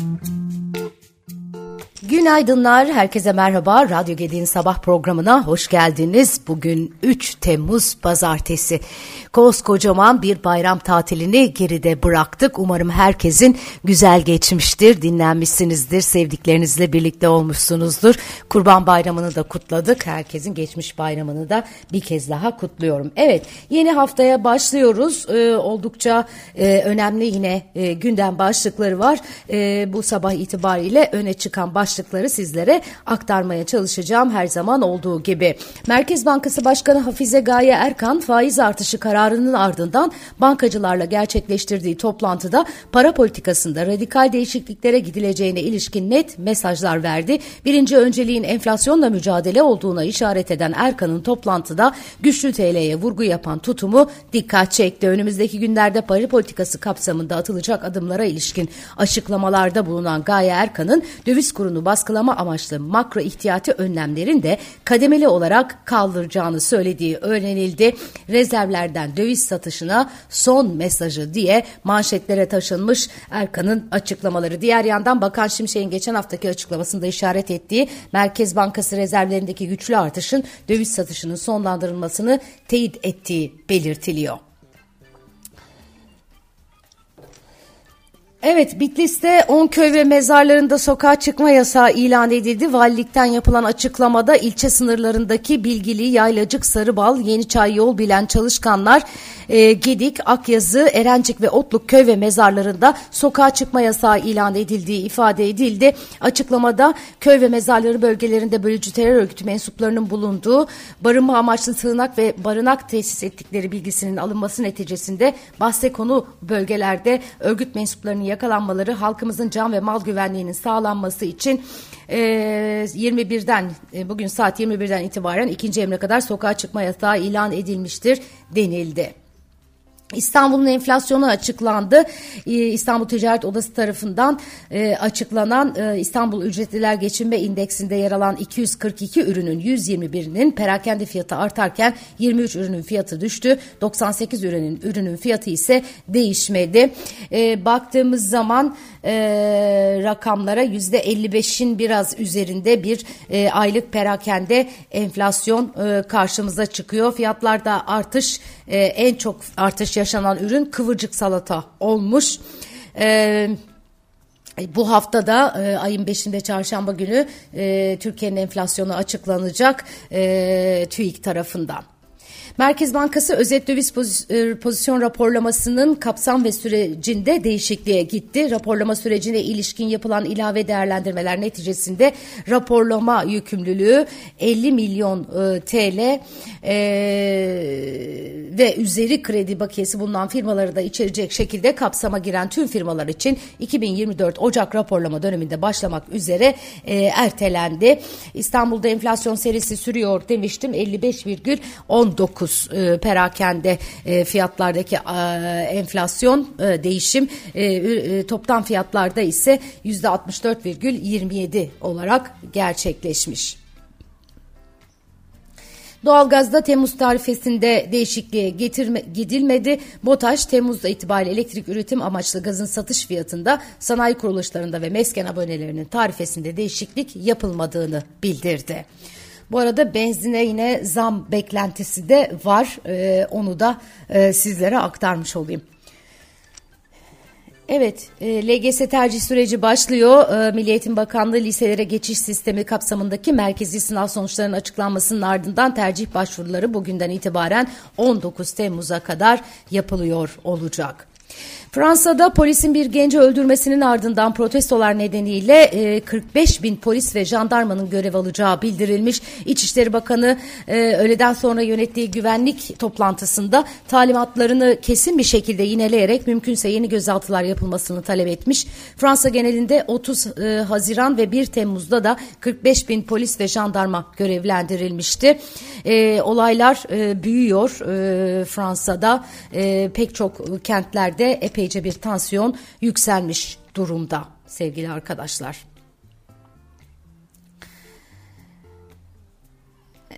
Mm-hmm. Günaydınlar, herkese merhaba. Radyo Gedi'nin sabah programına hoş geldiniz. Bugün 3 Temmuz Pazartesi. Koskocaman bir bayram tatilini geride bıraktık. Umarım herkesin güzel geçmiştir, dinlenmişsinizdir, sevdiklerinizle birlikte olmuşsunuzdur. Kurban Bayramı'nı da kutladık. Herkesin geçmiş bayramını da bir kez daha kutluyorum. Evet, yeni haftaya başlıyoruz. Ee, oldukça e, önemli yine e, gündem başlıkları var. E, bu sabah itibariyle öne çıkan başlıkları sizlere aktarmaya çalışacağım her zaman olduğu gibi. Merkez Bankası Başkanı Hafize Gaye Erkan faiz artışı kararı kararının ardından bankacılarla gerçekleştirdiği toplantıda para politikasında radikal değişikliklere gidileceğine ilişkin net mesajlar verdi. Birinci önceliğin enflasyonla mücadele olduğuna işaret eden Erkan'ın toplantıda güçlü TL'ye vurgu yapan tutumu dikkat çekti. Önümüzdeki günlerde para politikası kapsamında atılacak adımlara ilişkin açıklamalarda bulunan Gaye Erkan'ın döviz kurunu baskılama amaçlı makro ihtiyati önlemlerin de kademeli olarak kaldıracağını söylediği öğrenildi. Rezervlerden döviz satışına son mesajı diye manşetlere taşınmış Erkan'ın açıklamaları. Diğer yandan Bakan Şimşek'in geçen haftaki açıklamasında işaret ettiği Merkez Bankası rezervlerindeki güçlü artışın döviz satışının sonlandırılmasını teyit ettiği belirtiliyor. Evet Bitlis'te 10 köy ve mezarlarında sokağa çıkma yasağı ilan edildi. Valilikten yapılan açıklamada ilçe sınırlarındaki Bilgili, Yaylacık, Sarıbal, Yeniçay yol bilen çalışkanlar e, Gedik, Akyazı, Erencik ve Otluk köy ve mezarlarında sokağa çıkma yasağı ilan edildiği ifade edildi. Açıklamada köy ve mezarları bölgelerinde bölücü terör örgütü mensuplarının bulunduğu barınma amaçlı sığınak ve barınak tesis ettikleri bilgisinin alınması neticesinde bahse konu bölgelerde örgüt mensuplarının yakalanmaları halkımızın can ve mal güvenliğinin sağlanması için 21'den e, bugün saat 21'den itibaren ikinci emre kadar sokağa çıkma yasağı ilan edilmiştir denildi. İstanbul'un enflasyonu açıklandı. Ee, İstanbul Ticaret Odası tarafından e, açıklanan e, İstanbul Ücretliler Geçinme İndeksinde yer alan 242 ürünün 121'inin perakende fiyatı artarken 23 ürünün fiyatı düştü. 98 ürünün ürünün fiyatı ise değişmedi. E, baktığımız zaman rakamlara %55'in biraz üzerinde bir aylık perakende enflasyon karşımıza çıkıyor. Fiyatlarda artış en çok artış yaşanan ürün kıvırcık salata olmuş. Ee, bu haftada e, ayın 5'inde çarşamba günü e, Türkiye'nin enflasyonu açıklanacak e, TÜİK tarafından. Merkez Bankası özet döviz e, pozisyon raporlamasının kapsam ve sürecinde değişikliğe gitti. Raporlama sürecine ilişkin yapılan ilave değerlendirmeler neticesinde raporlama yükümlülüğü 50 milyon e, TL e, ve üzeri kredi bakiyesi bulunan firmaları da içerecek şekilde kapsama giren tüm firmalar için 2024 Ocak raporlama döneminde başlamak üzere e, ertelendi. İstanbul'da enflasyon serisi sürüyor demiştim 55,19 9 e, perakende e, fiyatlardaki e, enflasyon e, değişim e, e, toptan fiyatlarda ise %64,27 olarak gerçekleşmiş. Doğalgazda Temmuz tarifesinde değişikliğe getirme, gidilmedi. BOTAŞ Temmuz'da itibariyle elektrik üretim amaçlı gazın satış fiyatında sanayi kuruluşlarında ve mesken abonelerinin tarifesinde değişiklik yapılmadığını bildirdi. Bu arada benzine yine zam beklentisi de var. Ee, onu da e, sizlere aktarmış olayım. Evet, e, LGS tercih süreci başlıyor. E, Milli Eğitim Bakanlığı liselere geçiş sistemi kapsamındaki merkezi sınav sonuçlarının açıklanmasının ardından tercih başvuruları bugünden itibaren 19 Temmuz'a kadar yapılıyor olacak. Fransa'da polisin bir genci öldürmesinin ardından protestolar nedeniyle 45 e, bin polis ve jandarmanın görev alacağı bildirilmiş. İçişleri Bakanı e, öğleden sonra yönettiği güvenlik toplantısında talimatlarını kesin bir şekilde yineleyerek mümkünse yeni gözaltılar yapılmasını talep etmiş. Fransa genelinde 30 e, Haziran ve 1 Temmuz'da da 45 bin polis ve jandarma görevlendirilmişti. Olaylar büyüyor Fransa'da pek çok kentlerde epey epeyce bir tansiyon yükselmiş durumda sevgili arkadaşlar.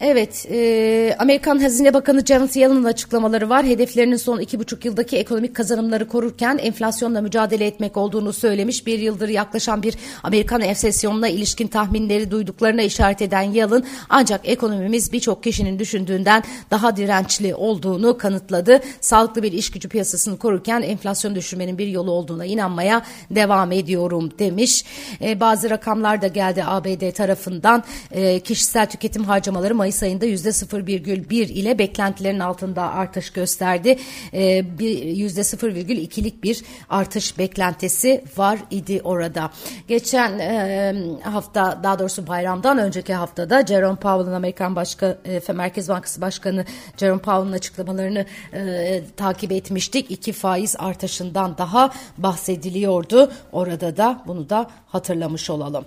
Evet, e, Amerikan Hazine Bakanı Janet Yellen'ın açıklamaları var. Hedeflerinin son iki buçuk yıldaki ekonomik kazanımları korurken enflasyonla mücadele etmek olduğunu söylemiş. Bir yıldır yaklaşan bir Amerikan enflasyonuna ilişkin tahminleri duyduklarına işaret eden Yellen ancak ekonomimiz birçok kişinin düşündüğünden daha dirençli olduğunu kanıtladı. Sağlıklı bir iş gücü piyasasını korurken enflasyon düşürmenin bir yolu olduğuna inanmaya devam ediyorum demiş. E, bazı rakamlar da geldi ABD tarafından. E, kişisel tüketim harcamaları Mayıs ayında %0,1 ile beklentilerin altında artış gösterdi. E, %0,2'lik bir artış beklentisi var idi orada. Geçen e, hafta daha doğrusu bayramdan önceki haftada Jerome Powell'ın Amerikan Başka e, Merkez Bankası Başkanı Jerome Powell'ın açıklamalarını e, takip etmiştik. İki faiz artışından daha bahsediliyordu. Orada da bunu da hatırlamış olalım.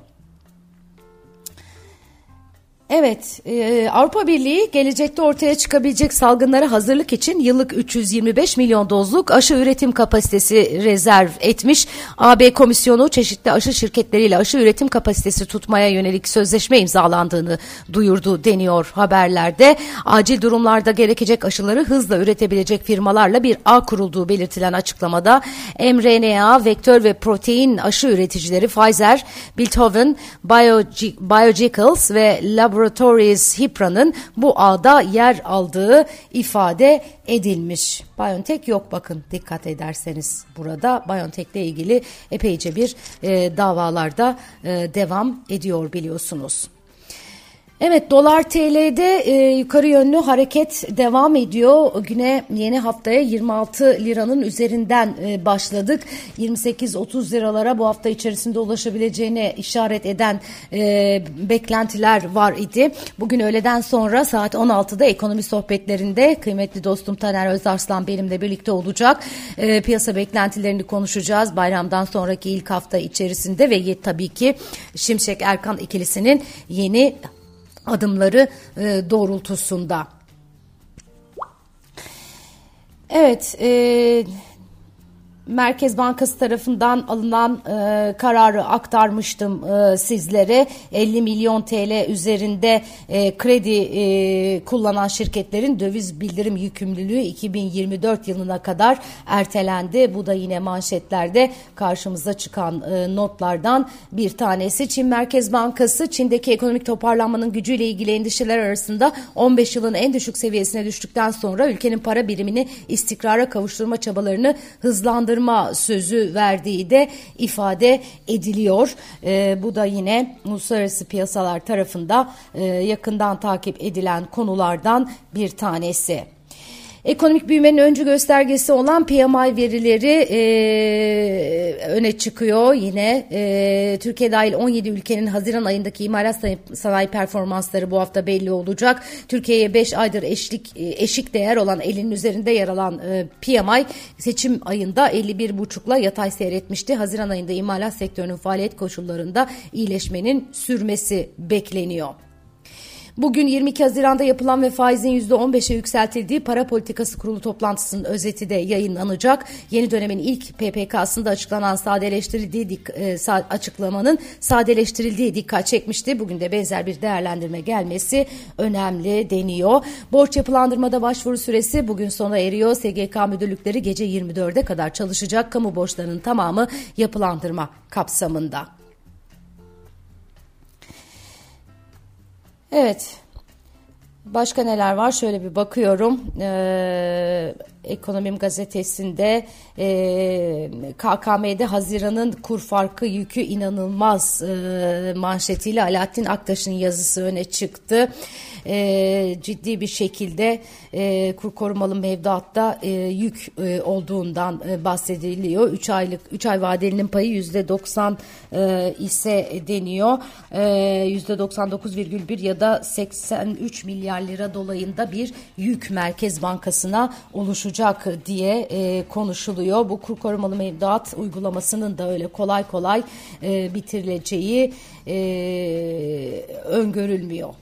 Evet, e, Avrupa Birliği gelecekte ortaya çıkabilecek salgınlara hazırlık için yıllık 325 milyon dozluk aşı üretim kapasitesi rezerv etmiş. AB Komisyonu çeşitli aşı şirketleriyle aşı üretim kapasitesi tutmaya yönelik sözleşme imzalandığını duyurdu deniyor haberlerde. Acil durumlarda gerekecek aşıları hızla üretebilecek firmalarla bir ağ kurulduğu belirtilen açıklamada mRNA, vektör ve protein aşı üreticileri Pfizer, Bilthoven, Biologicals ve Lab Laboratories Hipra'nın bu ağda yer aldığı ifade edilmiş. BioNTech yok bakın dikkat ederseniz burada BioNTech ile ilgili epeyce bir e, davalarda e, devam ediyor biliyorsunuz. Evet dolar TL'de e, yukarı yönlü hareket devam ediyor. Güne yeni haftaya 26 liranın üzerinden e, başladık. 28-30 liralara bu hafta içerisinde ulaşabileceğine işaret eden e, beklentiler var idi. Bugün öğleden sonra saat 16'da ekonomi sohbetlerinde kıymetli dostum Taner Özarslan benimle birlikte olacak. E, piyasa beklentilerini konuşacağız bayramdan sonraki ilk hafta içerisinde ve tabii ki Şimşek Erkan ikilisinin yeni adımları e, doğrultusunda. Evet, e, Merkez Bankası tarafından alınan e, kararı aktarmıştım e, sizlere. 50 milyon TL üzerinde e, kredi e, kullanan şirketlerin döviz bildirim yükümlülüğü 2024 yılına kadar ertelendi. Bu da yine manşetlerde karşımıza çıkan e, notlardan bir tanesi. Çin Merkez Bankası Çin'deki ekonomik toparlanmanın gücüyle ilgili endişeler arasında 15 yılın en düşük seviyesine düştükten sonra ülkenin para birimini istikrara kavuşturma çabalarını hızlandırdı kaldırma sözü verdiği de ifade ediliyor. E, bu da yine uluslararası piyasalar tarafında e, yakından takip edilen konulardan bir tanesi. Ekonomik büyümenin öncü göstergesi olan PMI verileri e, öne çıkıyor yine. E, Türkiye dahil 17 ülkenin Haziran ayındaki imalat sanayi performansları bu hafta belli olacak. Türkiye'ye 5 aydır eşlik eşik değer olan elinin üzerinde yer alan e, PMI seçim ayında 51,5'la yatay seyretmişti. Haziran ayında imalat sektörünün faaliyet koşullarında iyileşmenin sürmesi bekleniyor. Bugün 22 Haziran'da yapılan ve faizin %15'e yükseltildiği para politikası kurulu toplantısının özeti de yayınlanacak. Yeni dönemin ilk PPK'sında açıklanan sadeleştirildiği e, açıklamanın sadeleştirildiği dikkat çekmişti. Bugün de benzer bir değerlendirme gelmesi önemli deniyor. Borç yapılandırmada başvuru süresi bugün sona eriyor. SGK müdürlükleri gece 24'e kadar çalışacak. Kamu borçlarının tamamı yapılandırma kapsamında. Evet. Başka neler var? Şöyle bir bakıyorum. Ee, Ekonomim gazetesinde e, KKM'de Haziran'ın kur farkı yükü inanılmaz e, manşetiyle Alaaddin Aktaş'ın yazısı öne çıktı. E, ciddi bir şekilde e, kur korumalı mevduatta e, yük e, olduğundan e, bahsediliyor. 3 aylık 3 ay vadelinin payı %90 e, ise deniyor. E, %99,1 ya da 83 milyar lira dolayında bir yük Merkez Bankası'na oluşacak olacak diye e, konuşuluyor. Bu kur korumalı mevduat uygulamasının da öyle kolay kolay e, bitirileceği e, öngörülmüyor.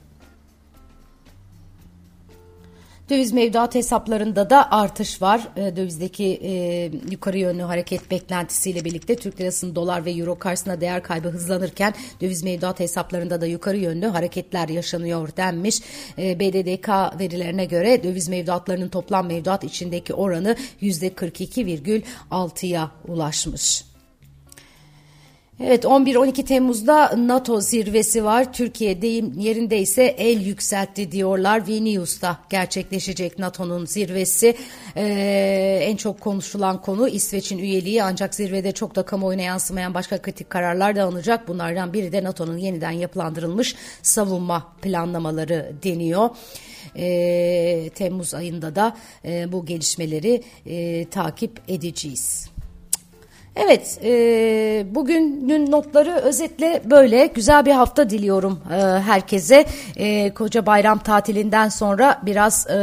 Döviz mevduat hesaplarında da artış var. E, dövizdeki e, yukarı yönlü hareket beklentisiyle birlikte Türk lirasının dolar ve euro karşısında değer kaybı hızlanırken döviz mevduat hesaplarında da yukarı yönlü hareketler yaşanıyor denmiş. E, BDDK verilerine göre döviz mevduatlarının toplam mevduat içindeki oranı %42,6'ya ulaşmış. Evet 11-12 Temmuz'da NATO zirvesi var. Türkiye deyim yerinde ise el yükseltti diyorlar. Vilnius'ta gerçekleşecek NATO'nun zirvesi. Ee, en çok konuşulan konu İsveç'in üyeliği ancak zirvede çok da kamuoyuna yansımayan başka kritik kararlar da alınacak. Bunlardan biri de NATO'nun yeniden yapılandırılmış savunma planlamaları deniyor. Ee, Temmuz ayında da e, bu gelişmeleri e, takip edeceğiz. Evet, e, bugünün notları özetle böyle. Güzel bir hafta diliyorum e, herkese. E, koca bayram tatilinden sonra biraz e,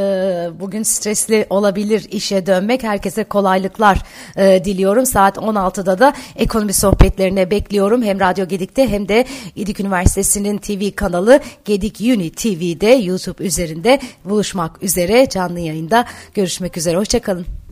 bugün stresli olabilir işe dönmek. Herkese kolaylıklar e, diliyorum. Saat 16'da da ekonomi sohbetlerine bekliyorum. Hem Radyo Gedik'te hem de Gedik Üniversitesi'nin TV kanalı Gedik Uni TV'de YouTube üzerinde buluşmak üzere canlı yayında görüşmek üzere. Hoşçakalın.